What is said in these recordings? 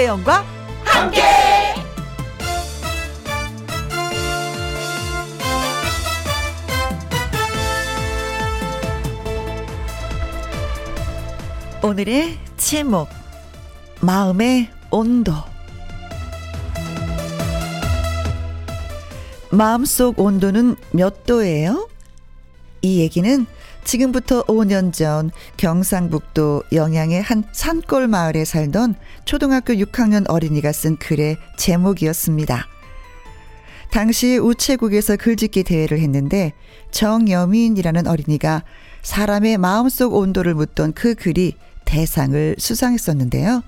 김혜영과 함께. 오늘의 제목 마음의 온도 마음속 온도는 몇 도예요? 이 얘기는 지금부터 5년 전 경상북도 영양의 한 산골 마을에 살던 초등학교 6학년 어린이가 쓴 글의 제목이었습니다. 당시 우체국에서 글짓기 대회를 했는데 정여민이라는 어린이가 사람의 마음속 온도를 묻던 그 글이 대상을 수상했었는데요.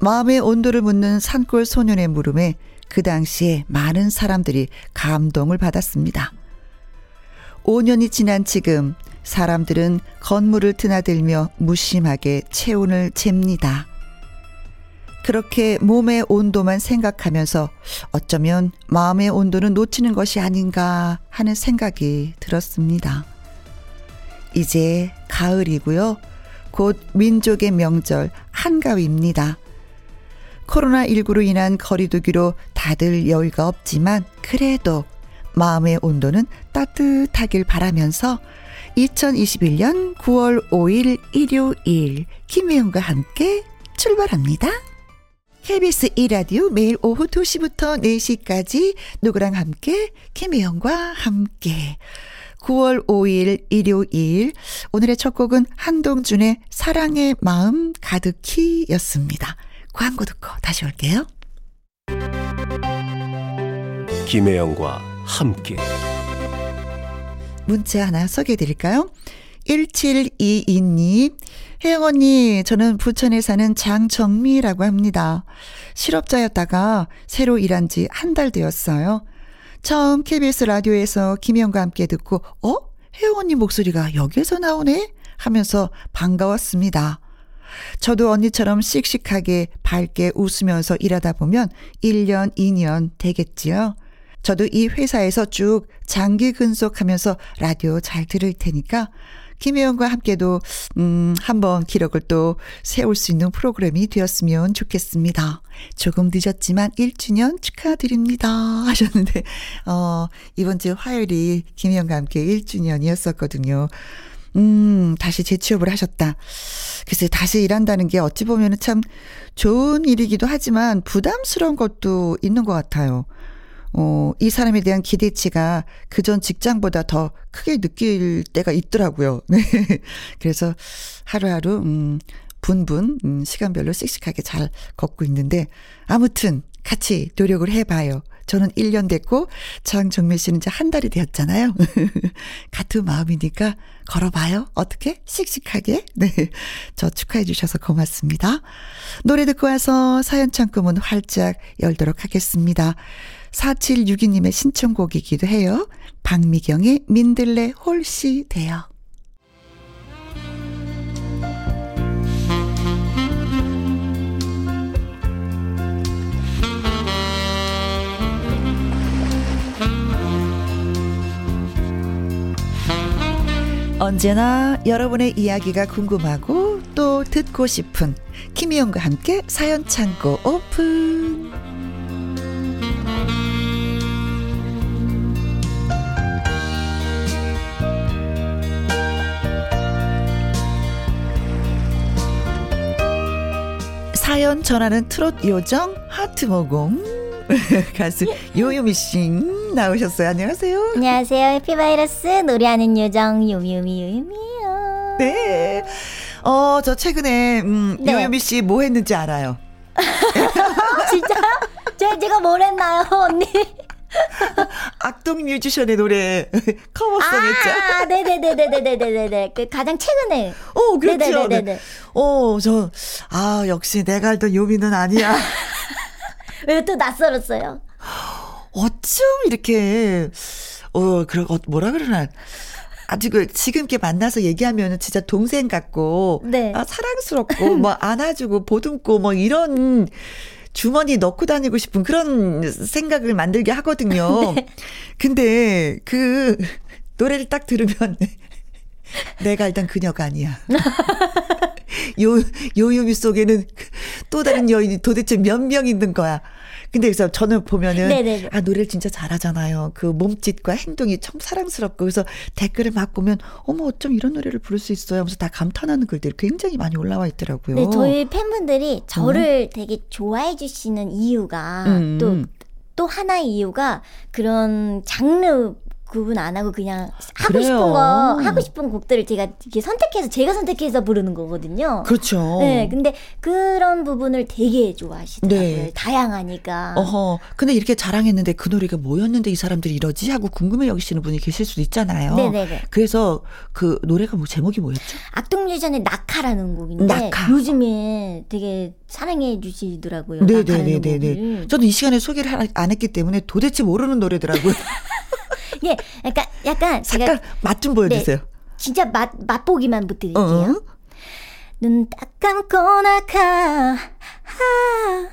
마음의 온도를 묻는 산골 소년의 물음에 그 당시에 많은 사람들이 감동을 받았습니다. 5년이 지난 지금 사람들은 건물을 드나들며 무심하게 체온을 잽니다. 그렇게 몸의 온도만 생각하면서 어쩌면 마음의 온도는 놓치는 것이 아닌가 하는 생각이 들었습니다. 이제 가을이고요. 곧 민족의 명절 한가위입니다. 코로나19로 인한 거리두기로 다들 여유가 없지만 그래도 마음의 온도는 따뜻하길 바라면서 2021년 9월 5일 일요일 김혜영과 함께 출발합니다. KBS 1라디오 매일 오후 2시부터 4시까지 누구랑 함께 김혜영과 함께 9월 5일 일요일 오늘의 첫 곡은 한동준의 사랑의 마음 가득히 였습니다. 광고 듣고 다시 올게요. 김혜영과 함께 문자 하나 소개해 드릴까요? 1722님, 혜영 언니, 저는 부천에 사는 장정미라고 합니다. 실업자였다가 새로 일한 지 한 달 되었어요. 처음 KBS 라디오에서 김혜영과 함께 듣고, 어? 혜영 언니 목소리가 여기에서 나오네? 하면서 반가웠습니다. 저도 언니처럼 씩씩하게 밝게 웃으면서 일하다 보면 1년, 2년 되겠지요. 저도 이 회사에서 쭉 장기 근속하면서 라디오 잘 들을 테니까 김혜영과 함께도 음 한번 기록을 또 세울 수 있는 프로그램이 되었으면 좋겠습니다. 조금 늦었지만 1주년 축하드립니다 하셨는데 어 이번 주 화요일이 김혜영과 함께 1주년이었었거든요. 음, 다시 재취업을 하셨다. 글쎄, 다시 일한다는 게 어찌 보면 참 좋은 일이기도 하지만 부담스러운 것도 있는 것 같아요. 어, 이 사람에 대한 기대치가 그전 직장보다 더 크게 느낄 때가 있더라고요. 네. 그래서 하루하루, 음, 분분, 음, 시간별로 씩씩하게 잘 걷고 있는데, 아무튼 같이 노력을 해봐요. 저는 1년 됐고, 장정민 씨는 이제 한 달이 되었잖아요. 같은 마음이니까 걸어봐요. 어떻게? 씩씩하게. 네. 저 축하해 주셔서 고맙습니다. 노래 듣고 와서 사연 창구문 활짝 열도록 하겠습니다. 4762님의 신청곡이기도 해요. 박미경의 민들레 홀씨 돼요. 언제나 여러분의 이야기가 궁금하고 또 듣고 싶은 김희영과 함께 사연 창고 오픈. 사연 전하는 트롯 요정 하트 모공 가수 요요미 씨 나오셨어요. 안녕하세요. 안녕하세요. 해피바이러스 노래하는 요정 요미요미 요미요. 네. 어, 저 최근에 음, 네. 요요미 씨 뭐 했는지 알아요. 진짜? 제, 제가 뭘 했나요, 언니? 악동 뮤지션의 노래 커버송 했죠. 아, 네네네네네네네네. 그 가장 최근에. 어, 그렇죠. 네네네네 네. 어, 저, 아, 역시 내가 알던 요미는 아니야. 왜 또 낯설었어요? 어쩜 이렇게, 어, 그러, 어, 뭐라 그러나. 아주 그, 지금 이렇게 만나서 얘기하면 진짜 동생 같고, 네. 아, 사랑스럽고, 뭐, 안아주고, 보듬고, 뭐, 이런, 주머니 넣고 다니고 싶은 그런 생각을 만들게 하거든요. 네. 근데 그 노래를 딱 들으면 내가 일단 그녀가 아니야. 요, 요유미 속에는 또 다른 여인이 도대체 몇 명 있는 거야. 근데 그래서 저는 보면은 네네네. 아 노래를 진짜 잘하잖아요. 그 몸짓과 행동이 참 사랑스럽고 그래서 댓글을 막 보면 어머 어쩜 이런 노래를 부를 수 있어요 하면서 다 감탄하는 글들이 굉장히 많이 올라와 있더라고요. 네, 저희 팬분들이 저를 되게 좋아해 주시는 이유가 음. 또, 또 하나의 이유가 그런 장르 구분 안 하고 그냥 하고 그래요. 싶은 거 하고 싶은 곡들을 제가 이렇게 선택해서 제가 선택해서 부르는 거거든요. 그렇죠. 네, 근데 그런 부분을 되게 좋아하시더라고요. 네. 다양하니까. 어허. 근데 이렇게 자랑했는데 그 노래가 뭐였는데 이 사람들이 이러지 하고 궁금해 여기시는 분이 계실 수도 있잖아요. 네네네. 그래서 그 노래가 뭐 제목이 뭐였죠? 악동뮤지션의 낙하라는 곡인데 낙하. 요즘에 되게 사랑해 주시더라고요. 낙하라는 네네네네네. 곡을. 저는 이 시간에 소개를 하- 안 했기 때문에 도대체 모르는 노래더라고요. 이게 약간 약간 제가 맛 좀 보여주세요. 진짜 맛 맛보기만 못 드릴게요. 어? 눈딱 감고 나가 아,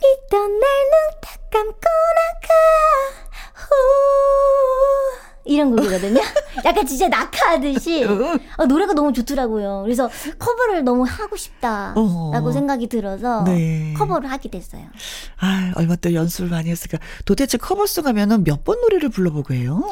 믿던 날 눈 딱 감고 나가 후 이런 곡이거든요. 약간 진짜 낙하하듯이 어. 어, 노래가 너무 좋더라고요. 그래서 커버를 너무 하고 싶다라고 어. 생각이 들어서 네. 커버를 하게 됐어요. 아, 얼마 또 연습을 많이 했을까. 도대체 커버송 하면은 몇 번 노래를 불러보고 해요?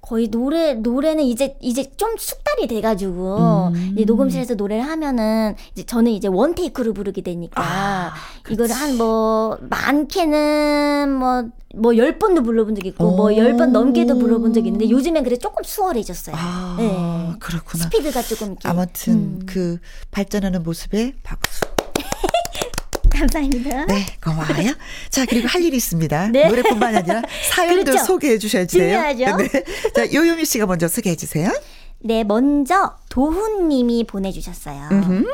거의 노래 노래는 이제 이제 좀 숙달이 돼가지고 음. 이제 녹음실에서 노래를 하면은 이제 저는 이제 원 테이크로 부르게 되니까 아, 이거를 한 뭐 많게는 뭐뭐 열 번도 불러본 적 있고 뭐 오. 열번 넘게도 불러본 적이 있는데 요즘엔 그래 조금 수월해졌어요. 아, 네. 그렇구나. 스피드가 조금 이렇게 아무튼 음. 그 발전하는 모습에 박수. 감사합니다. 네, 고마워요. 자, 그리고 할 일이 있습니다. 네. 노래뿐만 아니라 사연도 그렇죠. 소개해 주셔야 돼요. 중요하죠. 네. 자, 요요미 씨가 먼저 소개해 주세요. 네, 먼저 도훈 님이 보내 주셨어요. 음흠.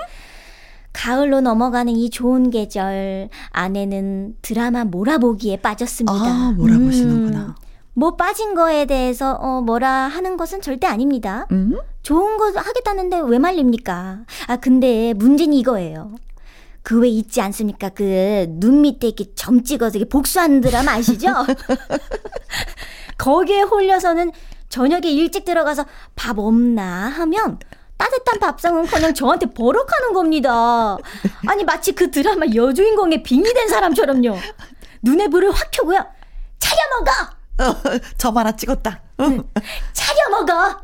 가을로 넘어가는 이 좋은 계절 아내는 드라마 몰아보기에 빠졌습니다. 아, 몰아보시는구나. 음, 뭐 빠진 거에 대해서 어, 뭐라 하는 것은 절대 아닙니다. 음? 좋은 거 하겠다는데 왜 말립니까? 아 근데 문제는 이거예요. 그 왜 있지 않습니까? 그 눈 밑에 이렇게 점 찍어서 이렇게 복수하는 드라마 아시죠? 거기에 홀려서는 저녁에 일찍 들어가서 밥 없나 하면 따뜻한 밥상은커녕 저한테 버럭하는 겁니다. 아니 마치 그 드라마 여주인공의 빙의된 사람처럼요. 눈에 불을 확 켜고요. 차려 먹어. 어, 점 하나 찍었다. 어. 차려 먹어.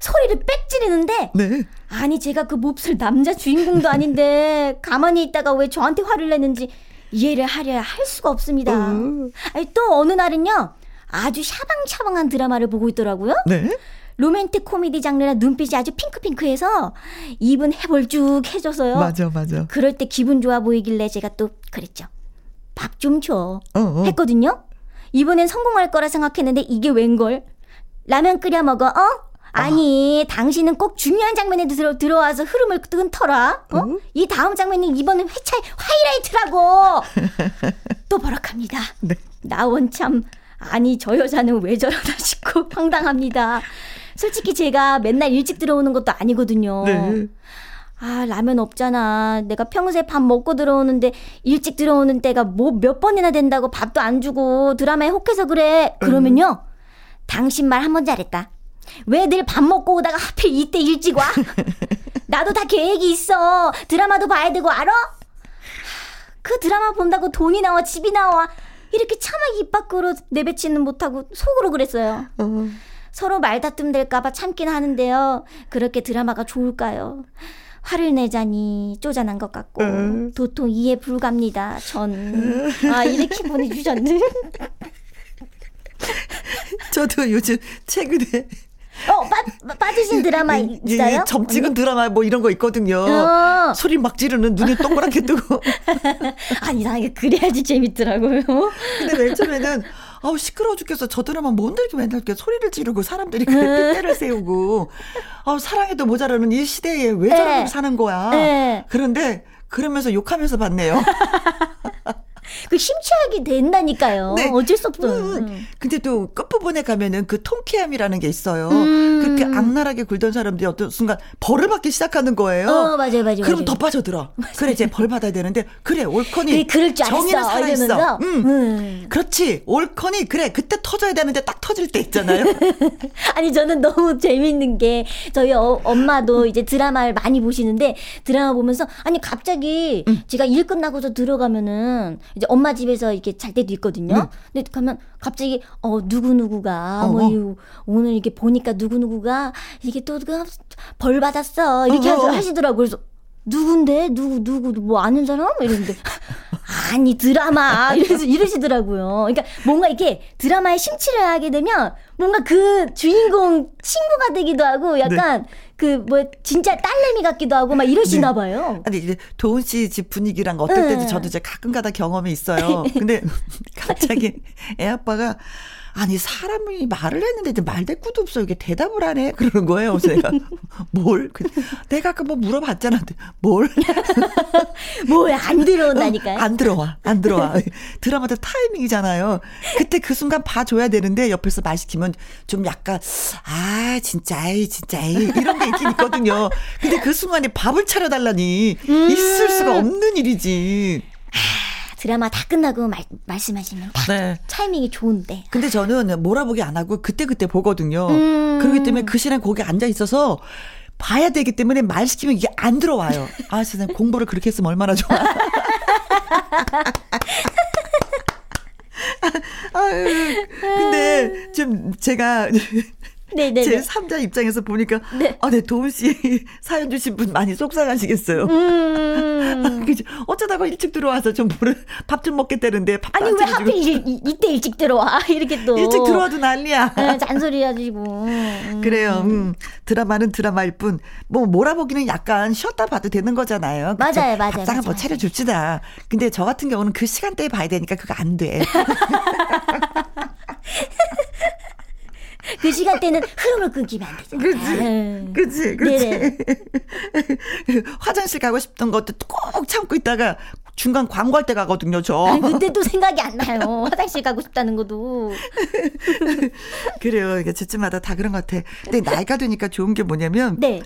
소리를 빽 지르는데 네. 아니 제가 그 몹쓸 남자 주인공도 아닌데 가만히 있다가 왜 저한테 화를 내는지 이해를 하려야 할 수가 없습니다. 어. 아니 또 어느 날은요 아주 샤방샤방한 드라마를 보고 있더라고요. 네. 로맨틱 코미디 장르라 눈빛이 아주 핑크핑크해서 입은 해볼쭉해져서요. 맞아, 맞아. 그럴 때 기분 좋아 보이길래 제가 또 그랬죠. 밥 좀 줘. 어, 어. 했거든요. 이번엔 성공할 거라 생각했는데 이게 웬걸? 라면 끓여 먹어. 어? 아니, 당신은 꼭 중요한 장면에 들어, 들어와서 흐름을 끊더라. 어? 어? 이 다음 장면이 이번엔 회차의 하이라이트라고. 또 버럭합니다. 네. 나 원 참 아니 저 여자는 왜 저러나 싶고 황당합니다. 솔직히 제가 맨날 일찍 들어오는 것도 아니거든요. 네. 아, 라면 없잖아. 내가 평소에 밥 먹고 들어오는데 일찍 들어오는 때가 뭐 몇 번이나 된다고 밥도 안 주고 드라마에 혹해서 그래. 그러면요. 당신 말 한 번 잘했다. 왜 늘 밥 먹고 오다가 하필 이때 일찍 와? 나도 다 계획이 있어. 드라마도 봐야 되고 알아? 그 드라마 본다고 돈이 나와 집이 나와. 이렇게 차마 입 밖으로 내뱉지는 못하고 속으로 그랬어요. 어. 서로 말다툼 될까봐 참긴 하는데요. 그렇게 드라마가 좋을까요? 화를 내자니 쪼잔한 것 같고 음. 도통 이해 불가입니다. 전 아 이렇게 보내주셨네. 저도 요즘 최근에 어 빠, 빠지신 드라마 이- 이- 있어요? 점 찍은 드라마 뭐 이런 거 있거든요. 어. 소리 막 지르는 눈이 동그랗게 뜨고. 아니 나 이게 그래야지 재밌더라고요. 근데 맨 처음에는 아우 시끄러워 죽겠어. 저 드라마 뭔데 이렇게 맨날 이렇게 소리를 지르고 사람들이 그렇게 핏대를 세우고 아우 사랑해도 모자라는 이 시대에 왜 저렇게 네. 사는 거야. 네. 그런데 그러면서 욕하면서 봤네요. 그 심취하게 된다니까요. 네. 어쩔 수 없어. 음, 근데 또 끝부분에 가면은 그 통쾌함이라는 게 있어요. 음. 그렇게 악랄하게 굴던 사람들이 어떤 순간 벌을 받기 시작하는 거예요. 어, 맞아요, 맞아요. 그럼 맞아요. 더 빠져들어. 그래 이제 벌 받아야 되는데 그래 올커니 그래, 그럴 줄 알았어. 정의는 살아있어. 음. 음. 그렇지 올커니 그래 그때 터져야 되는데 딱 터질 때 있잖아요. 아니 저는 너무 재밌는 게 저희 어, 엄마도 이제 드라마를 많이 보시는데 드라마 보면서 아니 갑자기 음. 제가 일 끝나고서 들어가면은 이제 엄마 집에서 이렇게 잘 때도 있거든요. 근데 가면 갑자기 어 누구 누구가 음. 어, 뭐 어. 이- 오늘 이렇게 보니까 누구 누구가 이게 또 벌 받았어 이렇게 어. 하시더라고 요 그래서 누군데 누구 누구 뭐 아는 사람 이랬는데 아니 드라마 이러시, 이러시더라고요. 그러니까 뭔가 이렇게 드라마에 심취를 하게 되면 뭔가 그 주인공 친구가 되기도 하고 약간 그 뭐 진짜 딸내미 같기도 하고 막 이러시나 봐요. 아니 이제 도훈 씨 집 분위기랑 어떨 때도 응. 저도 이제 가끔가다 경험이 있어요. 근데 갑자기 애 아빠가 아니 사람이 말을 했는데 이제 말대꾸도 없어 이게 대답을 하네 그러는 거예요. 그래서 내가 뭘 그- 내가 아까 뭐 물어봤잖아. 뭘 뭐야 안 들어온다니까요. 어, 안 들어와 안 들어와 드라마도 타이밍이잖아요. 그때 그 순간 봐줘야 되는데 옆에서 말 시키면 좀 약간 아 진짜 아이 진짜 아이 이런 게 있긴 있거든요. 근데 그 순간에 밥을 차려달라니 있을 수가 없는 일이지. 드라마 다 끝나고 말, 말씀하시면 딱 네. 타이밍이 좋은데. 근데 저는 몰아보기 안 하고 그때 그때 보거든요. 음. 그렇기 때문에 그 시간 거기 앉아 있어서 봐야 되기 때문에 말 시키면 이게 안 들어와요. 아, 세상에 공부를 그렇게 했으면 얼마나 좋아. 아유, 근데 좀 제가 네네네. 제 3자 입장에서 보니까 네. 아, 네, 도훈 씨 사연 주신 분 많이 속상하시겠어요. 음. 그죠? 어쩌다가 일찍 들어와서 좀 밥 좀 먹겠다는데 밥도 아니 안왜 차려주고 하필 이, 이, 이때 일찍 들어와 이렇게 또 일찍 들어와도 난리야. 네, 잔소리 하시고 음. 그래요. 음. 드라마는 드라마일 뿐, 뭐, 몰아보기는 약간 쉬었다 봐도 되는 거잖아요. 그쵸? 맞아요, 맞아요, 뭐 맞아요. 차려줍시다. 근데 저 같은 경우는 그 시간대에 봐야 되니까 그거 안 돼. 그 시간대는 흐름을 끊기면 안 되잖아. 음. 그치, 그치. 네네. 화장실 가고 싶던 것도 꼭 참고 있다가 중간 광고할 때 가거든요, 저. 아니, 그때 또 생각이 안 나요. 화장실 가고 싶다는 것도. 그래요. 이게 제쯤마다 다 그런 것 같아. 근데 나이가 드니까 좋은 게 뭐냐면, 네.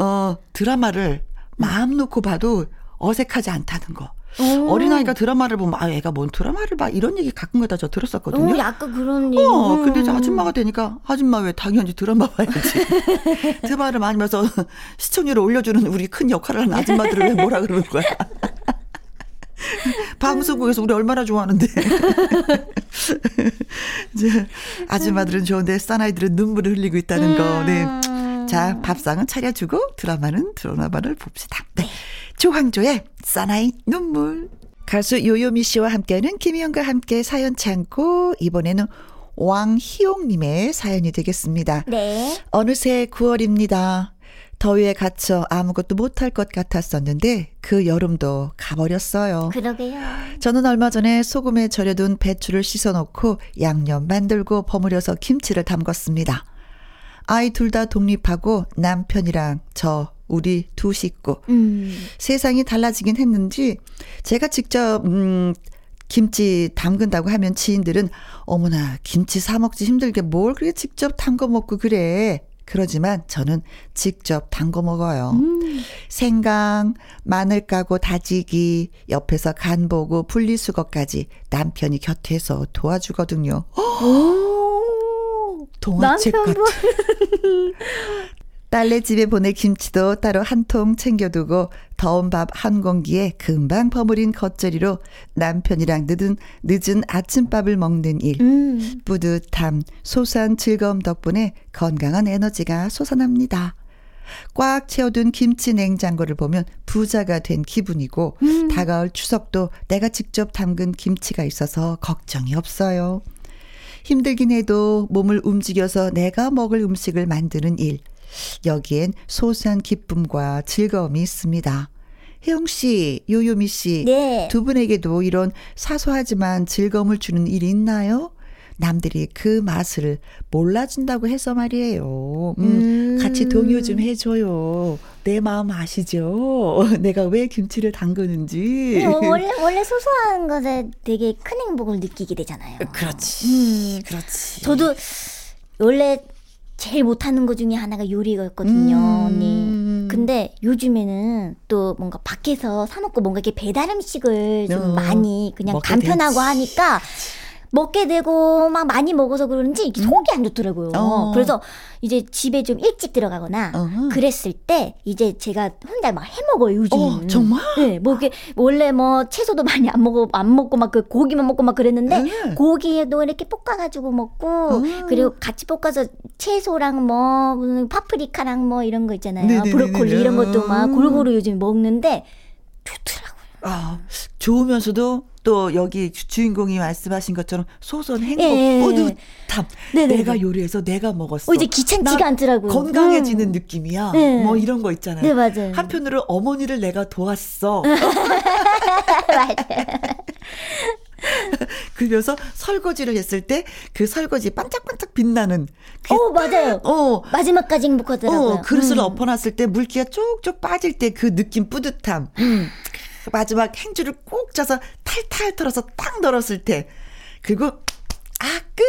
어, 드라마를 마음 놓고 봐도 어색하지 않다는 거. 오. 어린아이가 드라마를 보면, 아, 얘가 뭔 드라마를 봐. 이런 얘기 가끔가다 저 들었었거든요. 어, 약간 그런 얘기. 어, 근데 음. 저 아줌마가 되니까 아줌마 왜 당연히 드라마 봐야지. 드라마를 많이 봐서 시청률을 올려주는 우리 큰 역할을 하는 아줌마들을 왜 뭐라 그러는 거야. 방송국에서 우리 얼마나 좋아하는데. 이제 아줌마들은 좋은데 사나이들은 눈물을 흘리고 있다는 거. 네. 음. 자, 밥상은 차려주고 드라마는 드라마를 봅시다. 네. 조항조의 사나이 눈물. 가수 요요미 씨와 함께하는 김희영과 함께 사연 창고 이번에는 왕희용님의 사연이 되겠습니다. 네. 어느새 9월입니다. 더위에 갇혀 아무것도 못할 것 같았었는데 그 여름도 가버렸어요. 그러게요. 저는 얼마 전에 소금에 절여둔 배추를 씻어놓고 양념 만들고 버무려서 김치를 담궜습니다. 아이 둘 다 독립하고 남편이랑 저 우리 두 식구 음. 세상이 달라지긴 했는지 제가 직접 음 김치 담근다고 하면 지인들은 어머나 김치 사 먹지 힘들게 뭘 그렇게 직접 담궈 먹고 그래. 그러지만 저는 직접 담궈 먹어요. 음. 생강, 마늘 까고 다지기, 옆에서 간 보고 분리수거까지 남편이 곁에서 도와주거든요. 오. 동화책 같아. 딸네 집에 보낼 김치도 따로 한 통 챙겨두고 더운 밥 한 공기에 금방 버무린 겉절이로 남편이랑 늦은, 늦은 아침밥을 먹는 일. 음. 뿌듯함, 소소한 즐거움 덕분에 건강한 에너지가 솟아납니다. 꽉 채워둔 김치 냉장고를 보면 부자가 된 기분이고 다가올 추석도 내가 직접 담근 김치가 있어서 걱정이 없어요. 힘들긴 해도 몸을 움직여서 내가 먹을 음식을 만드는 일. 여기엔 소소한 기쁨과 즐거움이 있습니다. 혜영 씨, 요요미 씨, 네. 두 분에게도 이런 사소하지만 즐거움을 주는 일이 있나요? 남들이 그 맛을 몰라준다고 해서 말이에요. 음, 음. 같이 동요 좀 해줘요. 내 마음 아시죠? 내가 왜 김치를 담그는지. 어, 원래 원래 소소한 것에 되게 큰 행복을 느끼게 되잖아요. 그렇지. 음. 그렇지. 저도 원래 제일 못하는 것 중에 하나가 요리였거든요, 음. 언니. 근데 요즘에는 또 뭔가 밖에서 사 먹고 뭔가 이렇게 배달 음식을 좀 어, 많이 그냥 간편하고 되지. 하니까 먹게 되고 막 많이 먹어서 그런지 이게 속이 안 좋더라고요. 어. 그래서 이제 집에 좀 일찍 들어가거나 어허. 그랬을 때 이제 제가 혼자 막 해 먹어요 요즘. 어, 정말? 네, 뭐 이게 원래 뭐 채소도 많이 안 먹어 안 먹고 막 그 고기만 먹고 막 그랬는데 네. 고기에도 이렇게 볶아가지고 먹고 음. 그리고 같이 볶아서 채소랑 뭐 음, 파프리카랑 뭐 이런 거 있잖아요. 네네네네. 브로콜리 이런 것도 막 음. 골고루 요즘 먹는데 좋더라고요. 아, 좋으면서도 또 여기 주- 주인공이 말씀하신 것처럼 소소한 행복, 예. 뿌듯함. 네네네. 내가 요리해서 내가 먹었어. 어, 이제 귀찮지가 나 않더라고요. 건강해지는 음. 느낌이야. 네. 뭐 이런 거 있잖아요. 네 맞아요. 한편으로 어머니를 내가 도왔어. 그러면서 설거지를 했을 때 그 설거지 반짝반짝 빛나는 그, 어 맞아요. 어, 마지막까지 행복하더라고요. 어, 그릇을 음. 엎어놨을 때 물기가 쭉쭉 빠질 때 그 느낌 뿌듯함. 음. 그 마지막 행주를 꼭 짜서 탈탈 털어서 딱 널었을 때. 그리고 아, 끝!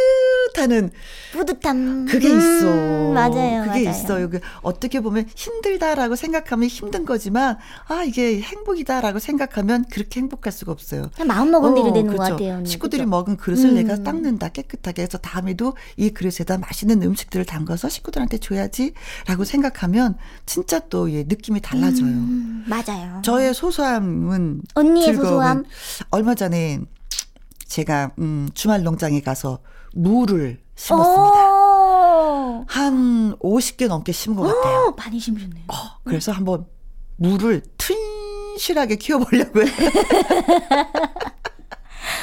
하는 뿌듯함. 그게 음, 있어. 맞아요. 그게 맞아요. 있어요. 그 어떻게 보면 힘들다라고 생각하면 힘든 거지만, 아, 이게 행복이다라고 생각하면 그렇게 행복할 수가 없어요. 마음 먹은 대로 어, 되는 것 그렇죠. 같아요. 언니. 식구들이 그죠? 먹은 그릇을 음. 내가 닦는다 깨끗하게 해서 다음에도 이 그릇에다 맛있는 음식들을 담가서 식구들한테 줘야지라고 생각하면 진짜 또 예, 느낌이 달라져요. 음, 맞아요. 저의 소소함은 언니의 즐거움은 소소함? 얼마 전에 제가 음, 주말 농장에 가서 무를 심었습니다. 오. 한 50개 넘게 심은 것 같아요. 어, 많이 심으셨네요. 그래서 한번 무를 튼실하게 키워보려고요.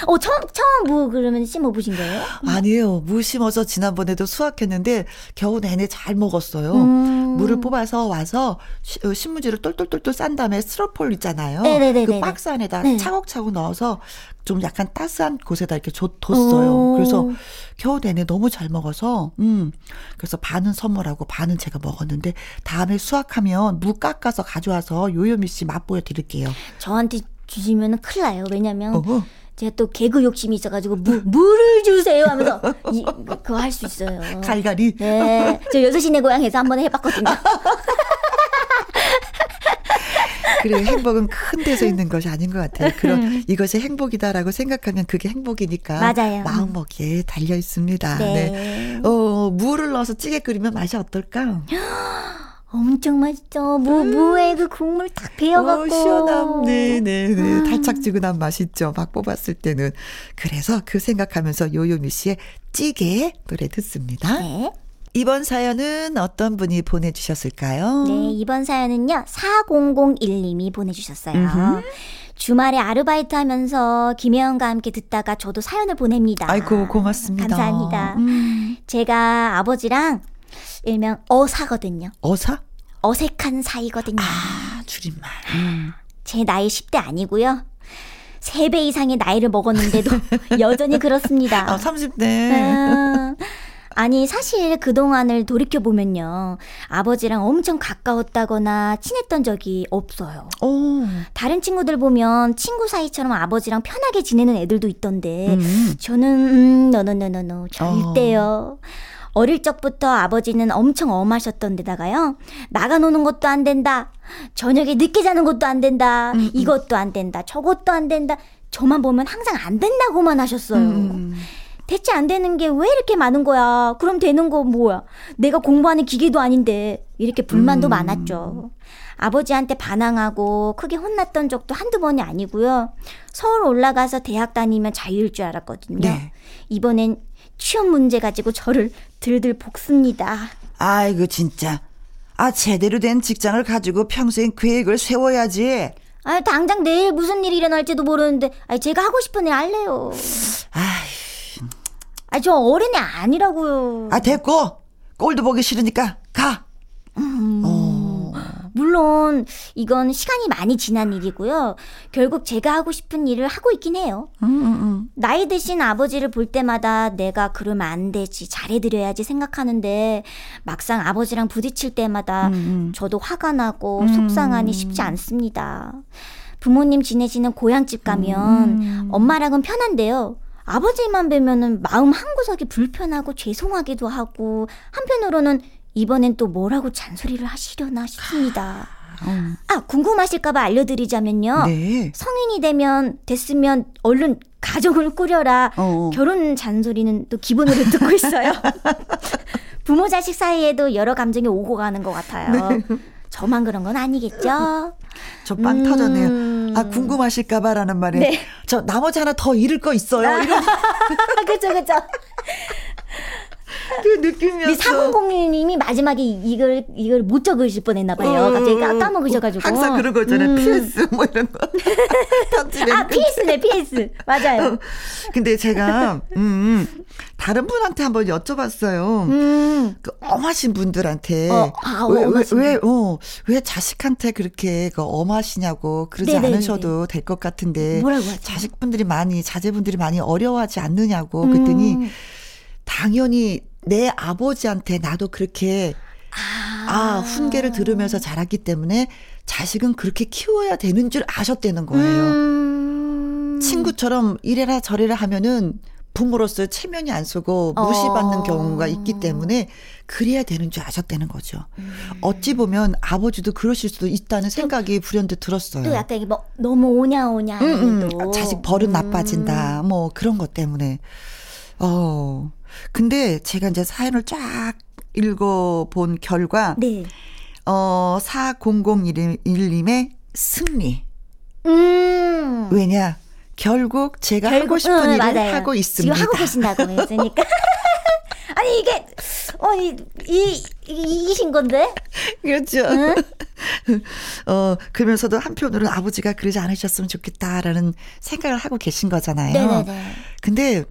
어, 처음, 처음 뭐 그러면 심어보신 거예요? 아니에요. 무 심어서 지난번에도 수확했는데 겨우 내내 잘 먹었어요. 음. 물을 뽑아서 와서 시- 어, 신문지를 똘똘똘똘 싼 다음에 스티로폴 있잖아요. 네네네네네. 그 박스 안에다 네. 차곡차곡 넣어서 좀 약간 따스한 곳에다 이렇게 줘- 뒀어요. 오. 그래서 겨우 내내 너무 잘 먹어서 음 그래서 반은 선물하고 반은 제가 먹었는데 다음에 수확하면 무 깎아서 가져와서 요요미 씨 맛보여 드릴게요. 저한테 주시면 큰일 나요. 왜냐면 어허. 제가 또 개그 욕심이 있어가지고 무, 물을 주세요 하면서 이, 그거 할 수 있어요. 갈갈이 네. 저 여섯 시내 고향에서 한 번 해봤거든요. 그래 행복은 큰 데서 있는 것이 아닌 것 같아요. 그럼 이것이 행복이다라고 생각하면 그게 행복이니까 맞아요. 마음먹기에 달려 있습니다. 네. 네. 어 물을 넣어서 찌개 끓이면 맛이 어떨까? 엄청 맛있죠. 무, 무에 그 국물 탁 배어갖고. 어, 시원함. 네네 네. 달짝지근한 맛있죠. 막 뽑았을 때는. 그래서 그 생각하면서 요요미 씨의 찌개 노래 듣습니다. 네. 이번 사연은 어떤 분이 보내주셨을까요? 네, 이번 사연은요, 4001님이 보내주셨어요. 음흠. 주말에 아르바이트 하면서 김혜영과 함께 듣다가 저도 사연을 보냅니다. 아이고 고맙습니다. 감사합니다. 음. 제가 아버지랑 일명 어사거든요. 어사? 어색한 사이거든요. 아 줄임말. 음. 제 나이 10대 아니고요. 3배 이상의 나이를 먹었는데도 여전히 그렇습니다. 아 30대. 음, 아니 사실 그동안을 돌이켜보면요. 아버지랑 엄청 가까웠다거나 친했던 적이 없어요. 오. 다른 친구들 보면 친구 사이처럼 아버지랑 편하게 지내는 애들도 있던데 음. 저는 음 노노노노노 절대요. 어릴 적부터 아버지는 엄청 엄하셨던 데다가요. 나가 노는 것도 안 된다. 저녁에 늦게 자는 것도 안 된다. 음, 이것도 안 된다. 저것도 안 된다. 저만 보면 항상 안 된다고만 하셨어요. 음. 대체 안 되는 게 왜 이렇게 많은 거야? 그럼 되는 거 뭐야? 내가 공부하는 기계도 아닌데. 이렇게 불만도 음. 많았죠. 아버지한테 반항하고 크게 혼났던 적도 한두 번이 아니고요. 서울 올라가서 대학 다니면 자유일 줄 알았거든요. 네. 이번엔 취업 문제 가지고 저를 들들 볶습니다. 아이고 진짜. 아 제대로 된 직장을 가지고 평생 계획을 세워야지. 아, 당장 내일 무슨 일이 일어날지도 모르는데, 아, 제가 하고 싶은 일 할래요. 아이, 아, 저 어린애 아니라고요. 아 됐고 꼴도 보기 싫으니까 가. 어. 물론 이건 시간이 많이 지난 일이고요. 결국 제가 하고 싶은 일을 하고 있긴 해요. 음, 음, 음. 나이 드신 아버지를 볼 때마다 내가 그러면 안 되지, 잘해드려야지 생각하는데 막상 아버지랑 부딪힐 때마다 음, 음. 저도 화가 나고 음. 속상하니 쉽지 않습니다. 부모님 지내시는 고향집 가면 음. 엄마랑은 편한데요. 아버지만 뵈면은 마음 한구석이 불편하고 죄송하기도 하고 한편으로는 이번엔 또 뭐라고 잔소리를 하시려나 싶습니다. 음. 아 궁금하실까봐 알려드리자면요. 네. 성인이 되면 됐으면 얼른 가정을 꾸려라. 어. 결혼 잔소리는 또 기본으로 듣고 있어요. 부모 자식 사이에도 여러 감정이 오고 가는 것 같아요. 네. 저만 그런 건 아니겠죠? 저빵 음. 터졌네요. 아, 궁금하실까봐라는 말에. 네. 저 나머지 하나 더 잃을 거 있어요. 이런 그죠, 그죠. 그 느낌이었어. 4006님이 마지막에 이걸, 이걸 못 적으실 뻔했나 봐요. 갑자기 까- 까먹으셔가지고. 어, 항상 그런 거 있잖아요. 음. PS 뭐 이런 거. 아, PS네, PS. 맞아요. 근데 제가 음, 다른 분한테 한번 여쭤봤어요. 음. 그 엄하신 분들한테 어, 아, 왜, 왜, 왜, 어, 왜 자식한테 그렇게 그 엄하시냐고 그러지 네네네네. 않으셔도 될 것 같은데 뭐라고 하죠? 자식분들이 많이 자제분들이 많이 어려워하지 않느냐고 그랬더니 음. 당연히 내 아버지한테 나도 그렇게 아, 훈계를 들으면서 자랐기 때문에 자식은 그렇게 키워야 되는 줄 아셨다는 거예요. 음. 친구처럼 이래라 저래라 하면은 부모로서 체면이 안 쓰고 무시받는 어. 경우가 있기 때문에 그래야 되는 줄 아셨다는 거죠. 음. 어찌 보면 아버지도 그러실 수도 있다는 생각이 불현듯 들었어요. 또 약간 이게 뭐 너무 오냐오냐 음, 음. 또. 자식 버릇 음. 나빠진다. 뭐 그런 것 때문에. 어. 근데 제가 이제 사연을 쫙 읽어본 결과, 네. 어, 4001님의 승리. 음. 왜냐? 결국 제가 하고 결국- 싶은 응, 일을 맞아요. 하고 있습니다. 지금 하고 계신다고 했으니까. 아니 이게 어이 이, 이 이신 건데. 그렇죠. 응? 어, 그러면서도 한편으로는 아버지가 그러지 않으셨으면 좋겠다라는 생각을 하고 계신 거잖아요. 네네네. 근데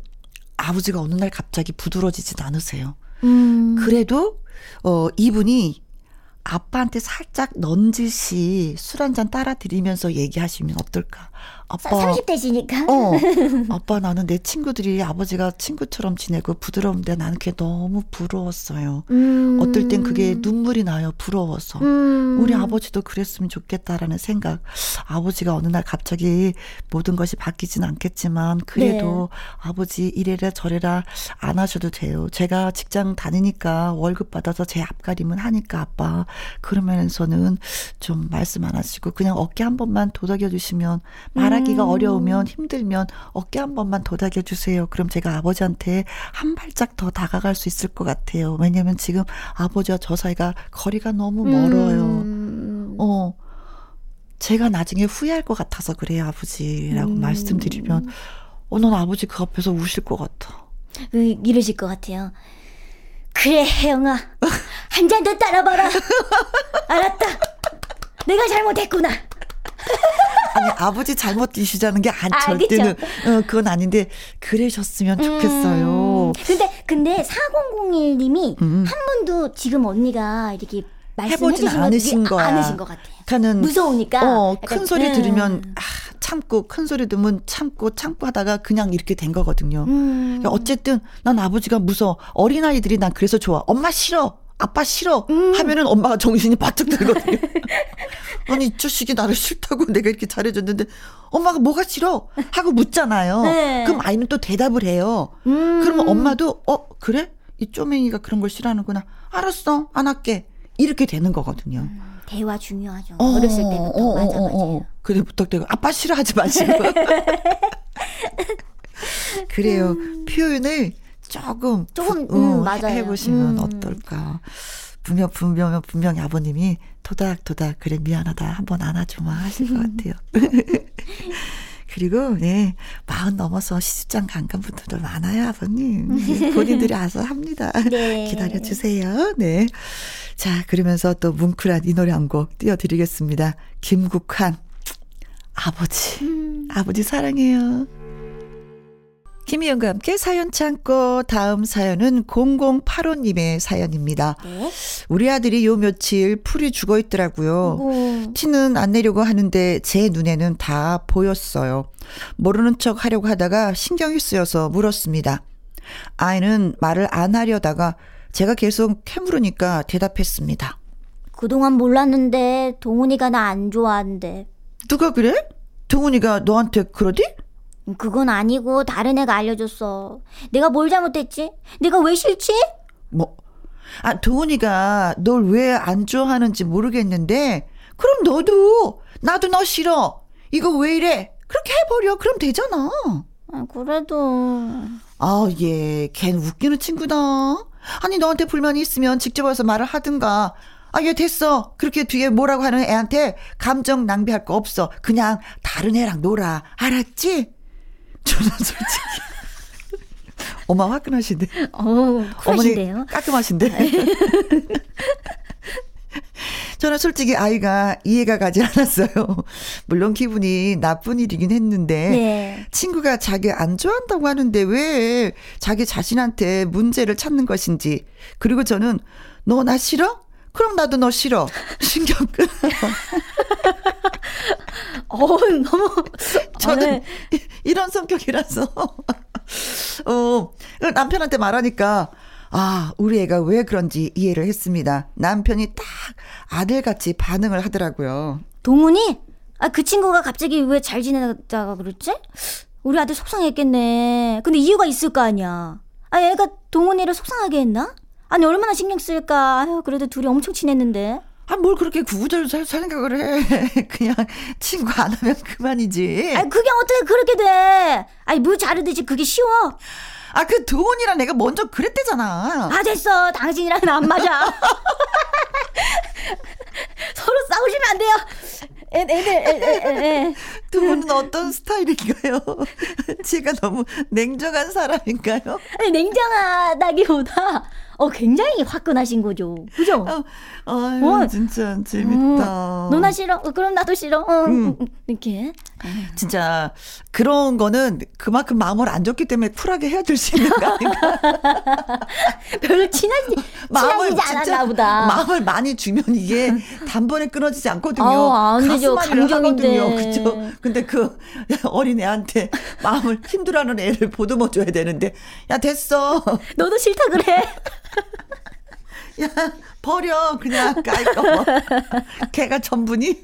아버지가 어느 날 갑자기 부드러지진 않으세요. 음. 그래도 어 이분이 아빠한테 살짝 넌지시 술 한 잔 따라 드리면서 얘기하시면 어떨까? 아빠 30대시니까. 어, 아빠 나는 내 친구들이 아버지가 친구처럼 지내고 부드러운데 나는 그게 너무 부러웠어요. 음. 어떨 땐 그게 눈물이 나요. 부러워서. 음. 우리 아버지도 그랬으면 좋겠다라는 생각. 아버지가 어느 날 갑자기 모든 것이 바뀌진 않겠지만 그래도 아버지 이래라 저래라 안 하셔도 돼요. 제가 직장 다니니까 월급 받아서 제 앞가림은 하니까 아빠 그러면서는 좀 말씀 안 하시고 그냥 어깨 한 번만 도닥여 주시면 말하 기가 음. 어려우면 힘들면 어깨 한 번만 도닥여 주세요. 그럼 제가 아버지한테 한 발짝 더 다가갈 수 있을 것 같아요. 왜냐면 지금 아버지와 저 사이가 거리가 너무 멀어요. 음. 어. 제가 나중에 후회할 것 같아서 그래요, 아버지라고 음. 말씀드리면, 어, 넌 아버지 그 앞에서 우실 것 같아. 그, 이러실 것 같아요. 그래 혜영아 한 잔 더 따라봐라. 알았다. 내가 잘못했구나. 아니, 아버지 잘못이시자는 게 안, 아, 절대는, 어, 그건 아닌데, 그러셨으면 좋겠어요. 음. 근데 근데 4001님이 음. 한 번도 지금 언니가 이렇게 해보진 않으신 거 거야. 않으신 것 같아요. 그러니까는, 무서우니까. 어, 큰 소리 음. 들으면, 아, 참고, 큰 소리 들으면 참고, 참고 하다가 그냥 이렇게 된 거거든요. 음. 그러니까 어쨌든 난 아버지가 무서워. 어린아이들이 난 그래서 좋아. 엄마 싫어. 아빠 싫어. 음. 하면은 엄마가 정신이 바짝 들거든요. 아니, 이 자식이 나를 싫다고 내가 이렇게 잘해줬는데 엄마가 뭐가 싫어? 하고 묻잖아요. 네. 그럼 아이는 또 대답을 해요. 음. 그러면 엄마도 어, 그래? 이 쪼맹이가 그런 걸 싫어하는구나. 알았어. 안 할게. 이렇게 되는 거거든요. 대화 중요하죠. 어, 어렸을 때부터 어, 맞아 어, 맞아. 어, 어. 그래 부탁되고 아빠 싫어하지 마시고. 그래요. 표현을 조금 조금, 부- 음, 어, 맞아요. 해보시면 음. 어떨까. 분명 분명 분명히 아버님이 토닥토닥 그래 미안하다 한번 안아주마 하실 것 같아요. 그리고 네 마흔 넘어서 시집장 간간 분들도 많아요 아버님 네, 본인들이 알아서 합니다. 네. 기다려 주세요. 네. 자 그러면서 또 뭉클한 이 노래 한 곡 띄워드리겠습니다. 김국환 아버지 음. 아버지 사랑해요. 김희영과 함께 사연 창고 다음 사연은 0085님의 사연입니다. 네. 우리 아들이 요 며칠 풀이 죽어 있더라고요. 아이고. 티는 안 내려고 하는데 제 눈에는 다 보였어요. 모르는 척 하려고 하다가 신경이 쓰여서 물었습니다. 아이는 말을 안 하려다가 제가 계속 캐물으니까 대답했습니다. 그동안 몰랐는데 동훈이가 나 안 좋아한대. 누가 그래? 동훈이가 너한테 그러디? 그건 아니고 다른 애가 알려줬어. 내가 뭘 잘못했지? 내가 왜 싫지? 뭐, 아, 동훈이가 널 왜 안 좋아하는지 모르겠는데, 그럼 너도, 나도 너 싫어. 이거 왜 이래? 그렇게 해버려. 그럼 되잖아. 아, 그래도 아, 얘, 걘 웃기는 친구다. 아니, 너한테 불만이 있으면 직접 와서 말을 하든가. 아, 얘 됐어. 그렇게 뒤에 뭐라고 하는 애한테 감정 낭비할 거 없어. 그냥 다른 애랑 놀아. 알았지? 저는 솔직히. 엄마 화끈하신데. 쿨하신데요. 어머니 깔끔하신데. 저는 솔직히 아이가 이해가 가지 않았어요. 물론 기분이 나쁜 일이긴 했는데 네. 친구가 자기 안 좋아한다고 하는데 왜 자기 자신한테 문제를 찾는 것인지 그리고 저는 너 나 싫어? 그럼 나도 너 싫어. 신경 끄. 어 너무 저는 네. 이- 이런 성격이라서 어 남편한테 말하니까 아 우리 애가 왜 그런지 이해를 했습니다. 남편이 딱 아들같이 반응을 하더라고요. 동훈이? 아 그 친구가 갑자기 왜 잘 지내다가 그랬지? 우리 아들 속상했겠네. 근데 이유가 있을 거 아니야. 아 얘가 동훈이를 속상하게 했나? 아니 얼마나 신경 쓸까. 아유 그래도 둘이 엄청 친했는데. 아 뭘 그렇게 구구절 살 생각을 해. 그냥 친구 안 하면 그만이지. 아 그게 어떻게 그렇게 돼? 아니 무 자르듯이 그게 쉬워? 아 그 도훈이랑 내가 먼저 그랬대잖아. 아 됐어. 당신이랑은 안 맞아. 서로 싸우시면 안 돼요. 두 분은 어떤 스타일인가요? 제가 너무 냉정한 사람인가요? 아니 냉정하다기보다 어 굉장히 화끈하신 거죠. 그죠? 어, 아유, 어. 진짜 재밌다. 어, 너나 싫어? 어, 그럼 나도 싫어. 어, 음. 음, 이렇게. 진짜 그런 거는 그만큼 마음을 안 줬기 때문에 쿨하게 헤어질 수 있는 거 아닌가? 별로 친하지 친하지지 않았나 보다. 마음을 많이 주면 이게 단번에 끊어지지 않거든요. 아우, 안 되죠. 감정인데. 하거든요. 그죠? 근데 그 어린 애한테 마음을 힘들어하는 애를 보듬어 줘야 되는데 야 됐어. 너도 싫다 그래. 야 버려 그냥 깔거 뭐. 걔가 전부니?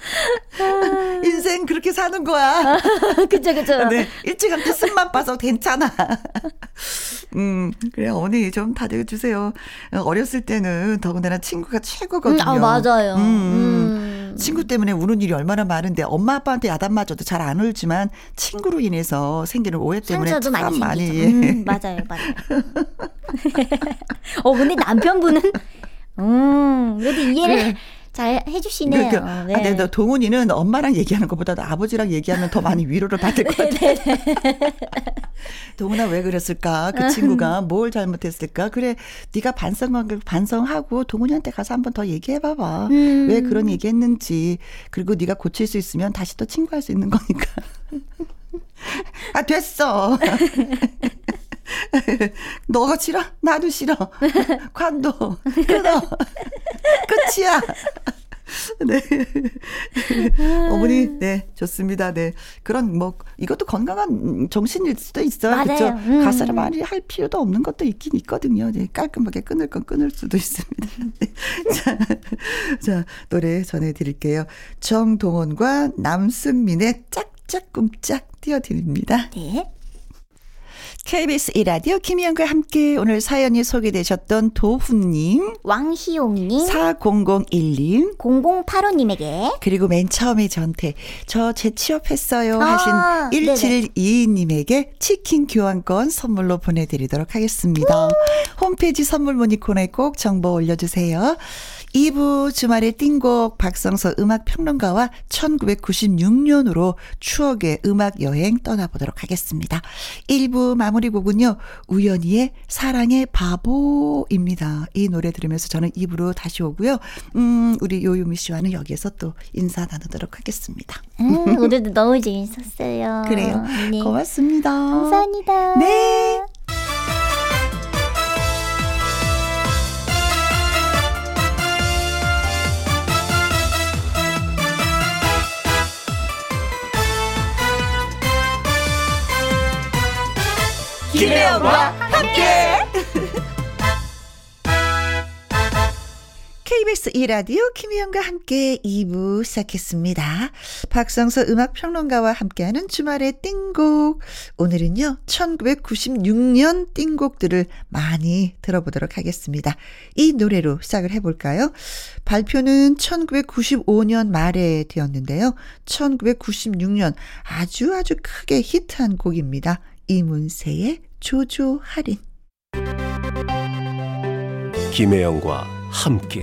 인생 그렇게 사는 거야. 그쵸 그쵸. 네, 일찌감치 쓴맛 봐서 괜찮아. 음, 그래, 어머니 좀 다듬어 주세요. 어렸을 때는 더군다나 친구가 최고거든요. 음, 아 맞아요. 음, 음. 음. 친구 때문에 우는 일이 얼마나 많은데 엄마 아빠한테 야단 맞아도 잘 안 울지만 친구로 인해서 생기는 오해 때문에 참 많이 많이. 음, 맞아요, 맞아요. 어, 근데 남편분은, 음, 그래도 이해를 그래. 잘 해주시네요. 그러니까, 네. 아, 근데 동훈이는 엄마랑 얘기하는 것보다 아버지랑 얘기하면 더 많이 위로를 받을 것 같아. 동훈아 왜 그랬을까? 그 친구가 뭘 잘못했을까? 그래, 네가 반성하고 반성하고 동훈이한테 가서 한번 더 얘기해 봐봐. 음. 왜 그런 얘기했는지. 그리고 네가 고칠 수 있으면 다시 또 친구할 수 있는 거니까. 아 됐어. 너가 싫어? 나도 싫어. 관도 끊어. 끝이야. 네. 어머니, 네, 좋습니다. 네. 그런, 뭐, 이것도 건강한 정신일 수도 있어요. 그죠? 음. 가사를 많이 할 필요도 없는 것도 있긴 있거든요. 네, 깔끔하게 끊을 건 끊을 수도 있습니다. 네. 자, 자, 노래 전해드릴게요. 정동원과 남승민의 짝짝 꿈짝 띄워드립니다. 네. KBS 이라디오 김희영과 함께 오늘 사연이 소개되셨던 도훈님, 왕희용님, 4001님, 0085님에게 그리고 맨 처음에 저한테 저 재취업했어요 하신 아, 1722님에게 치킨 교환권 선물로 보내드리도록 하겠습니다. 홈페이지 선물 문의 코너에 꼭 정보 올려주세요. 2부 주말의 띵곡 박성서 음악평론가와 1996년으로 추억의 음악 여행 떠나보도록 하겠습니다. 1부 마무리 곡은요. 우연히의 사랑의 바보입니다. 이 노래 들으면서 저는 2부로 다시 오고요. 음, 우리 요요미 씨와는 여기에서 또 인사 나누도록 하겠습니다. 음, 오늘도 너무 재밌었어요. 그래요. 네. 고맙습니다. 감사합니다. 네. 김혜영과 함께. KBS 2라디오 김희영과 함께 2부 시작했습니다. 박성서 음악평론가와 함께하는 주말의 띵곡. 오늘은요, 1996년 띵곡들을 많이 들어보도록 하겠습니다. 이 노래로 시작을 해볼까요? 발표는 1995년 말에 되었는데요. 1996년 아주 아주 크게 히트한 곡입니다. 이문세의 조조 할인. 김혜영과 함께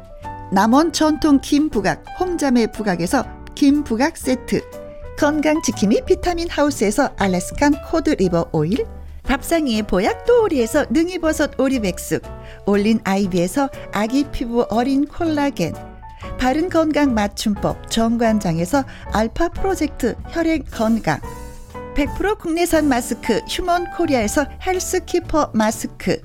남원 전통 김부각 홍자매 부각에서 김부각 세트. 건강지킴이 비타민 하우스에서 Alaskan cod liver oil. 밥상위의 보약 또오리에서 능이버섯 오리 백숙. 올린 아이비에서 아기 피부 어린 콜라겐. 바른 건강 맞춤법 정관장에서 알파 프로젝트 혈액 건강. 100% 국내산 마스크 휴먼 코리아에서 헬스키퍼 마스크.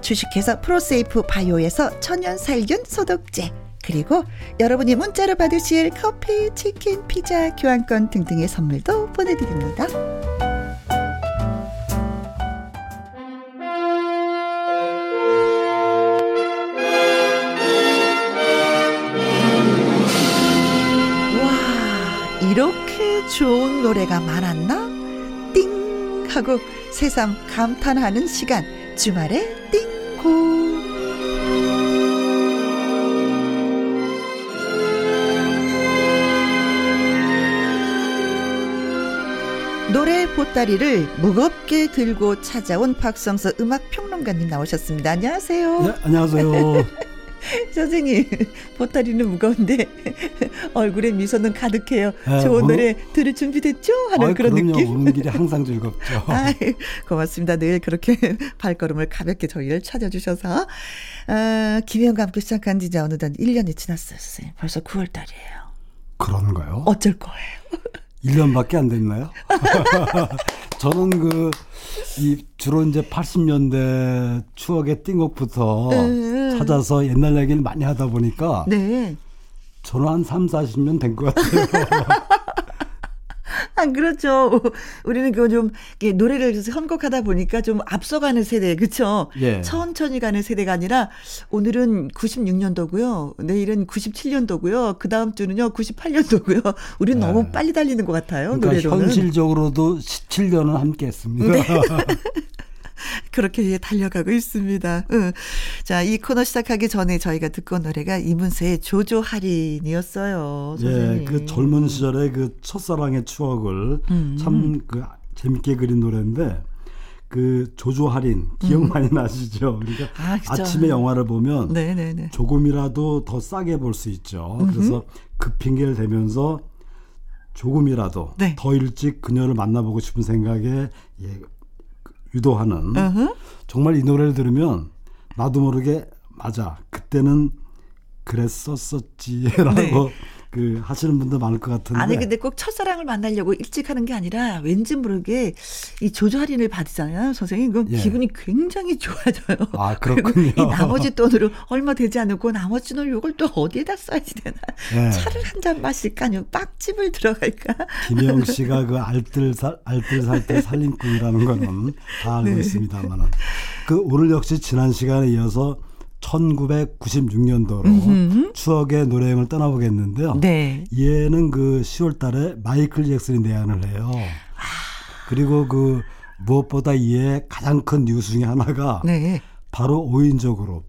주식회사 프로세이프 바이오에서 천연 살균 소독제 그리고 여러분이 문자로 받으실 커피, 치킨, 피자, 교환권 등등의 선물도 보내드립니다. 와, 이렇게 좋은 노래가 많았나? 띵! 하고 새삼 감탄하는 시간. 주말에 띵고. 보따리를 무겁게 들고 찾아온 박성서 음악 평론가님 나오셨습니다. 안녕하세요. 네, 안녕하세요. 선생님, 보따리는 무거운데 얼굴에 미소는 가득해요. 네, 좋은 뭐- 노래 들을 준비됐죠? 하는 아이, 그런 그럼요. 느낌. 오는 길이 항상 즐겁죠. 아, 고맙습니다. 늘 그렇게 발걸음을 가볍게 저희를 찾아주셔서. 아, 김혜영과 함께 시작한 지 이제 어느덧 1년이 지났어요, 선생님. 벌써 9월 달이에요. 그런가요? 어쩔 거예요? 1년밖에 안 됐나요? 저는 그, 이, 주로 이제 80년대 추억의 띵곡부터 음. 찾아서 옛날 얘기를 많이 하다 보니까 네. 저는 한 3, 40년 된 것 같아요. 안 그렇죠. 우리는 그좀 노래를 선곡하다 보니까 좀 앞서가는 세대, 그렇죠? 예. 천천히 가는 세대가 아니라 오늘은 96년도고요. 내일은 97년도고요. 그 다음 주는요 98년도고요. 우리는 네. 너무 빨리 달리는 것 같아요. 그러니까 노래로는. 현실적으로도 17년은 함께 했습니다. 네. 그렇게 예, 달려가고 있습니다. 응. 자, 이 코너 시작하기 전에 저희가 듣고 온 노래가 이문세의 조조 할인이었어요. 예. 그 젊은 시절의 그 첫사랑의 추억을 음. 참그 재밌게 그린 노래인데 그 조조 할인 기억 많이 나시죠? 그러니까 음. 아. 아침에 영화를 보면 네네네. 조금이라도 더 싸게 볼 수 있죠. 그래서 그 핑계를 대면서 조금이라도 네. 더 일찍 그녀를 만나보고 싶은 생각에 예, 유도하는. 정말 이 노래를 들으면 나도 모르게 맞아 그때는 그랬었었지라고 네. 그 하시는 분도 많을 것 같은데 아니 근데 꼭 첫사랑을 만나려고 일찍 하는 게 아니라 왠지 모르게 이 조조 할인을 받잖아요 선생님 그럼 예. 기분이 굉장히 좋아져요. 아, 그렇군요. 이 나머지 돈으로 얼마 되지 않고 나머지 돈을 이걸 또 어디에다 써야지 되나 예. 차를 한 잔 마실까요 빵집을 들어갈까 김영 씨가 그 알뜰살 알뜰살뜰 살림꾼이라는 거는 다 알고 네. 있습니다만은 그 오늘 역시 지난 시간에 이어서 1996년도로 추억의 노래여행을 떠나보겠는데요. 네. 얘는 그 10월 달에 마이클 잭슨이 내한을 해요. 그리고 그 무엇보다 이에 가장 큰 뉴스 중에 하나가 네. 바로 5인조 그룹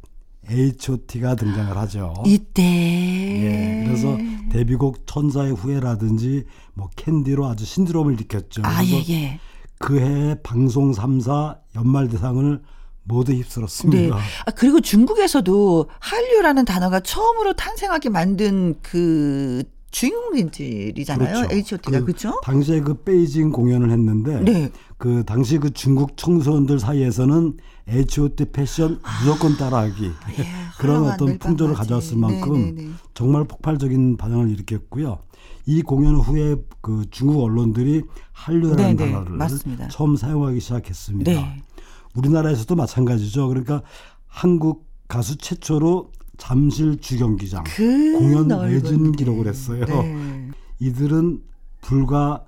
H.O.T.가 등장을 하죠. 이때 예, 그래서 데뷔곡 천사의 후회라든지 뭐 캔디로 아주 신드롬을 일으켰죠. 아 그래서 예예. 그해 방송 3사 연말 대상을 모두 네. 휩쓸었습니다. 아, 그리고 중국에서도 한류라는 단어가 처음으로 탄생하게 만든 그 주인공들이잖아요. H.O.T.가 그 그렇죠? 당시에 그 베이징 공연을 했는데 네. 그 당시 그 중국 청소년들 사이에서는 H.O.T. 패션 무조건 따라하기 그런 훌륭한 어떤 풍조를. 가져왔을 만큼 네, 네, 네. 정말 폭발적인 반응을 일으켰고요. 이 공연 후에 그 중국 언론들이 한류라는 네, 네, 단어를 맞습니다. 처음 사용하기 시작했습니다. 네. 우리나라에서도 마찬가지죠. 그러니까 한국 가수 최초로 잠실 주경기장 그 공연 데. 기록을 했어요. 네. 이들은 불과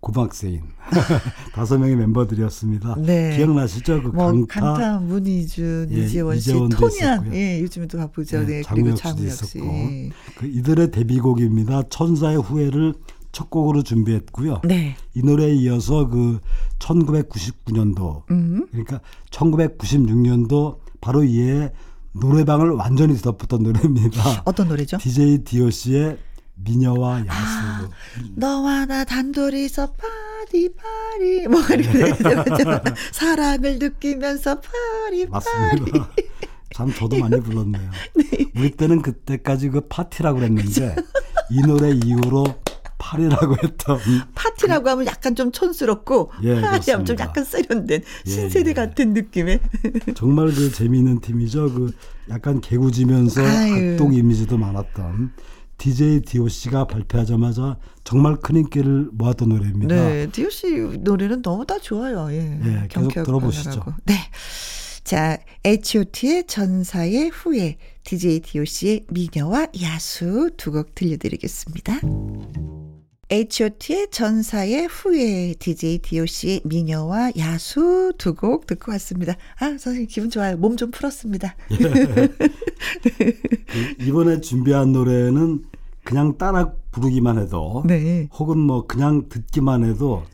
고등학생인 다섯 명의 멤버들이었습니다. 네. 기억나시죠? 그 뭐 강타, 강타, 문희준, 예, 이재원 씨, 토니안. 예, 요즘에도 바쁘죠. 예, 네, 장우혁 그리고 씨도 장우혁 씨. 있었고 그 이들의 데뷔곡입니다. 천사의 후회를 첫 곡으로 준비했고요. 네. 이 노래에 이어서 그 1999년도 음. 그러니까 1996년도 바로 이에 노래방을 완전히 덮었던 노래입니다. 어떤 노래죠? DJ 디오씨의 미녀와 야수. 아, 너와 나 단둘이서 파리 파리 뭐 네. 이렇게. 사랑을 느끼면서 파리 파리. 맞습니다. 참 저도 많이 불렀네요. 우리 때는 그때까지 그 파티라고 그랬는데 이 노래 이후로 파리라고 했던 파티라고 하면 약간 좀 촌스럽고 예, 파리 하면 좀. 약간 세련된 예, 신세대 예. 같은 느낌의 정말 그 재미있는 팀이죠. 그 약간 개구지면서 아유. 악동 이미지도 많았던 DJ DOC가 발표하자마자 정말 큰 인기를 모았던 노래입니다. 네, 씨 노래는 너무 다 좋아요. 예. 예, 계속 들어보시죠. 강렬하고. 네. 자, H.O.T의 전사의 후예, DJ D.O.C의 미녀와 야수 두 곡 들려드리겠습니다. H.O.T의 전사의 후예, DJ D.O.C의 미녀와 야수 두 곡 듣고 왔습니다. 아, 선생님 기분 좋아요. 몸 좀 풀었습니다. 그 이번에 준비한 노래는 그냥 따라 부르기만 해도 네. 혹은 뭐 그냥 듣기만 해도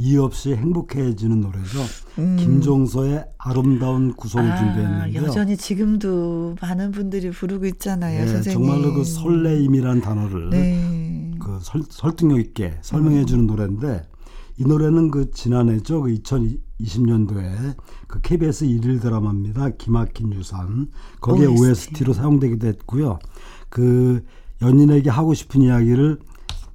이유 없이 행복해지는 노래죠. 김종서의 아름다운 구성을 음. 아, 준비했는데요. 여전히 지금도 많은 분들이 부르고 있잖아요, 예, 선생님. 정말로 그 설레임이라는 단어를 네. 그 설, 설득력 있게 설명해 주는 노래인데 이 노래는 그 지난해죠. 그 2020년도에 그 KBS 일일 드라마입니다. 기막힌 유산. 거기에 OST. OST로 사용되기도 했고요. 그 연인에게 하고 싶은 이야기를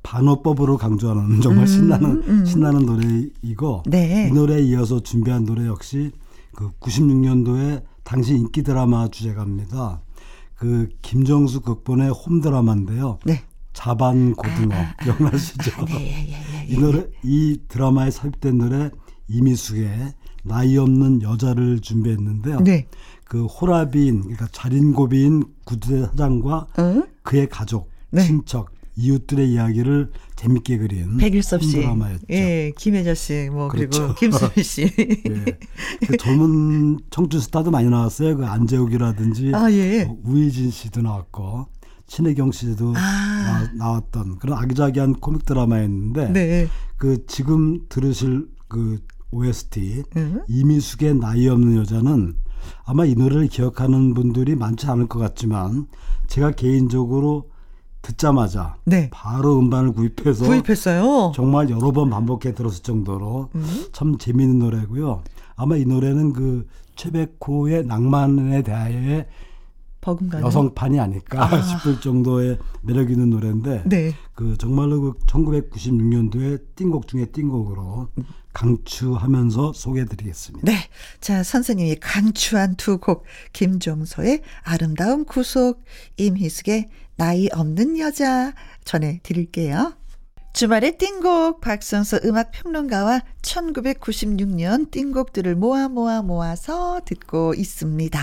반어법으로 강조하는 정말 신나는 신나는 노래이고 음, 네. 이 노래에 이어서 준비한 노래 역시 그 96년도에 당시 인기 드라마 주제가입니다. 그 김정수 극본의 홈 드라마인데요. 네. 자반 고등어 기억나시죠? 네, 예, 예, 예. 이 노래 이 드라마에 삽입된 노래 이미숙의 나이 없는 여자를 준비했는데요. 네. 그 호라비인 그러니까 자린고비인 구두대 사장과 어? 그의 가족, 네. 친척, 이웃들의 이야기를 재밌게 그린 백일섭 씨, 홈 드라마였죠. 예, 김혜자 씨, 뭐 그리고 그렇죠. 김수미 씨. 예. 그 젊은 청춘 스타도 많이 나왔어요. 그 안재욱이라든지 아 예. 뭐 우희진 씨도 나왔고 신혜경 씨도 아. 나, 왔던 그런 아기자기한 코믹 드라마였는데 네. 그 지금 들으실 그 OST 응? 이미숙의 나이 없는 여자는 아마 이 노래를 기억하는 분들이 많지 않을 것 같지만 제가 개인적으로 듣자마자 네. 바로 음반을 구입해서 구입했어요. 정말 여러 번 반복해 들었을 정도로 음. 참 재미있는 노래고요. 아마 이 노래는 그 최백호의 낭만에 대하여 버금가는 여성판이 아닐까 아. 싶을 정도의 매력 있는 노래인데 네. 그 정말로 그 1996년도에 띵곡 중에 띵곡으로 강추하면서 소개해드리겠습니다. 네. 자, 선생님이 강추한 두 곡. 김종서의 아름다운 구속, 임희숙의 나이 없는 여자 전해드릴게요. 주말의 띵곡 박선서 음악 평론가와 1996년 띵곡들을 모아 모아 모아서 듣고 있습니다.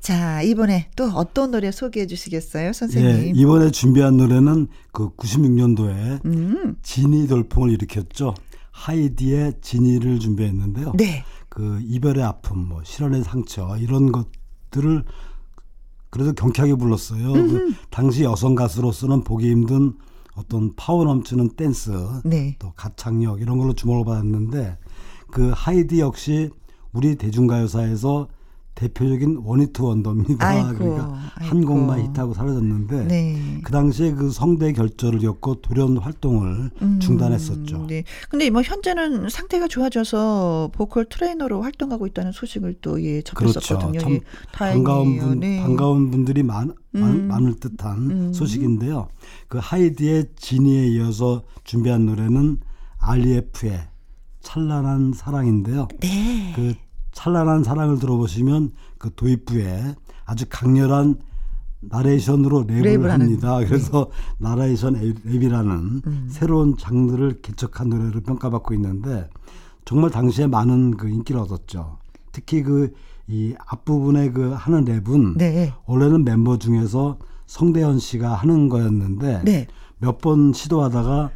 자, 이번에 또 어떤 노래 소개해 주시겠어요, 예, 선생님? 이번에 준비한 노래는 그 96년도에 음, 지니 돌풍을 일으켰죠. 하이디의 진이를 준비했는데요. 네. 그 이별의 아픔, 뭐 실연의 상처 이런 것들을 그래도 경쾌하게 불렀어요. 그 당시 여성 가수로서는 보기 힘든 어떤 파워 넘치는 댄스, 네. 또 가창력 이런 걸로 주목을 받았는데 그 하이디 역시 우리 대중가요사에서 대표적인 one-hit wonder입니다. 아이고, 그러니까 한 아이고. 곡만 히트하고 사라졌는데 네. 그 당시에 그 성대 결절을 겪고 돌연 활동을 음, 중단했었죠. 네. 근데 뭐 현재는 상태가 좋아져서 보컬 트레이너로 활동하고 있다는 소식을 또 예, 접했었거든요. 그렇죠. 참 예. 반가운 분, 네. 반가운 분들이 많, 많, 음. 많을 듯한 음. 소식인데요. 그 하이디의 지니에 이어서 준비한 노래는 REF의 찬란한 사랑인데요. 네. 그 찬란한 사랑을 들어보시면 그 도입부에 아주 강렬한 나레이션으로 랩을, 랩을 하는, 네. 합니다. 그래서 나레이션 랩이라는 음. 새로운 장르를 개척한 노래로 평가받고 있는데 정말 당시에 많은 그 인기를 얻었죠. 특히 그 이 앞부분에 그 하는 랩은 네. 원래는 멤버 중에서 성대현 씨가 하는 거였는데 네. 몇번 시도하다가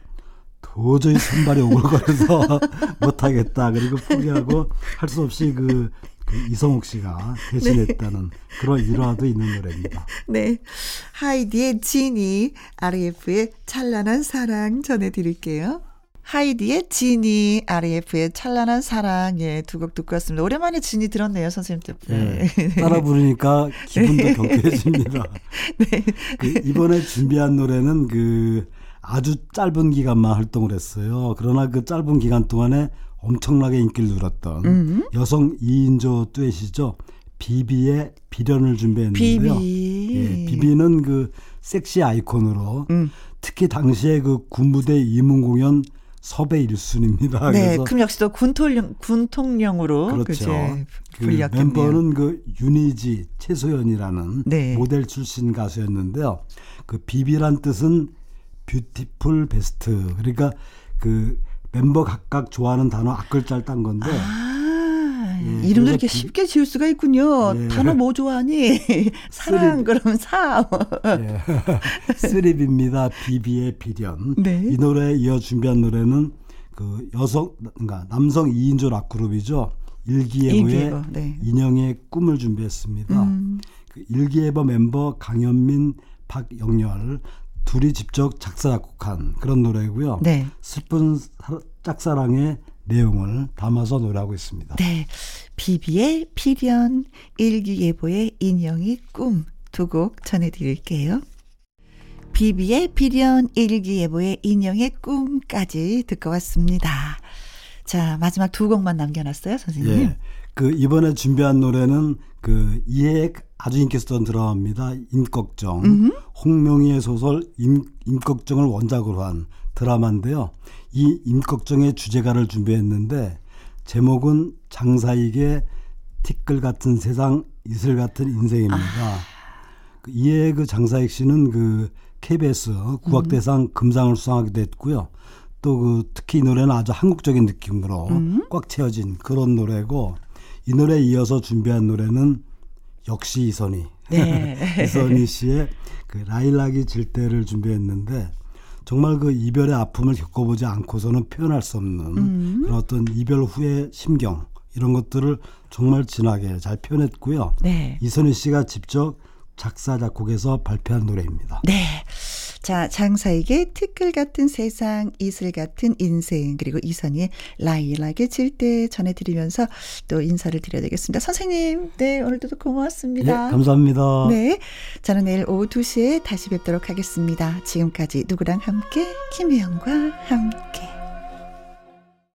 도저히 손발이 오글거려서 못하겠다. 그리고 포기하고 할 수 없이 그, 그 이성욱 씨가 대신했다는 그런 일화도 있는 노래입니다. 네. 하이디의 지니, RF의 찬란한 사랑 전해드릴게요. 하이디의 지니, RF의 찬란한 사랑, 예, 두 곡 듣고 왔습니다. 오랜만에 지니 들었네요, 선생님 때문에. 예, 따라 부르니까 기분도 경쾌해집니다. 네. 그 이번에 준비한 노래는 그 아주 짧은 기간만 활동을 했어요. 그러나 그 짧은 기간 동안에 엄청나게 인기를 누렸던 음. 여성 2인조 듀엣이죠. 비비의 비련을 준비했는데요. 비비. 예, 비비는 그 섹시 아이콘으로 음. 특히 당시에 그 군부대 위문 공연 섭외 1순위입니다. 네, 그래서 그럼 역시도 군통령, 군통령으로. 그렇죠. 그 불렸겠네요. 멤버는 그 윤희지 채소연이라는 네. 모델 출신 가수였는데요. 그 비비란 뜻은 beautiful best. 그러니까 그 멤버 각각 좋아하는 단어 앞글자를 딴 건데 아, 예, 이름도 이렇게 비- 쉽게 지을 수가 있군요. 예. 단어 뭐 좋아하니? 사랑, 쓰리- 그럼 사. 예. 쓰립입니다. 비비의 비련. 네. 이 노래에 이어 준비한 노래는 그 여성, 그러니까 남성 2인조 락 그룹이죠. 일기예보의 일기예보, 네. 인형의 꿈을 준비했습니다. 음. 그 일기예보 멤버 강현민, 박영렬 둘이 직접 작사 작곡한 그런 노래고요. 네. 슬픈 사- 짝사랑의 내용을 담아서 노래하고 있습니다. 네. 비비의 비련, 일기예보의 인형의 꿈두 곡 전해드릴게요. 비비의 비련, 일기예보의 인형의 꿈까지 듣고 왔습니다. 자, 마지막 두 곡만 남겨놨어요, 선생님. 예. 그 이번에 준비한 노래는 그 이해 아주 인기 있었던 드라마입니다. 임꺽정. 홍명희의 소설 임, 임꺽정을 원작으로 한 드라마인데요. 이 임꺽정의 주제가를 준비했는데 제목은 장사익의 티끌 같은 세상 이슬 같은 인생입니다. 그 이해 그 장사익 씨는 그 KBS 국악대상 금상을 수상하기도 했고요. 또 그 특히 이 노래는 아주 한국적인 느낌으로 꽉 채워진 그런 노래고 이 노래에 이어서 준비한 노래는 역시 이선희. 네. 이선희 씨의 그 라일락이 질 때를 준비했는데 정말 그 이별의 아픔을 겪어보지 않고서는 표현할 수 없는 그런 어떤 이별 후의 심경 이런 것들을 정말 진하게 잘 표현했고요. 네. 이선희 씨가 직접 작사 작곡해서 발표한 노래입니다. 네. 자, 장사에게 티끌 같은 세상, 이슬 같은 인생, 그리고 이선희의 라일락의 질때 전해드리면서 또 인사를 드려야 되겠습니다. 선생님, 네, 오늘도 예, 고맙습니다. 감사합니다. 네. 저는 내일 오후 2시에 다시 뵙도록 하겠습니다. 지금까지 누구랑 함께, 김혜영과 함께.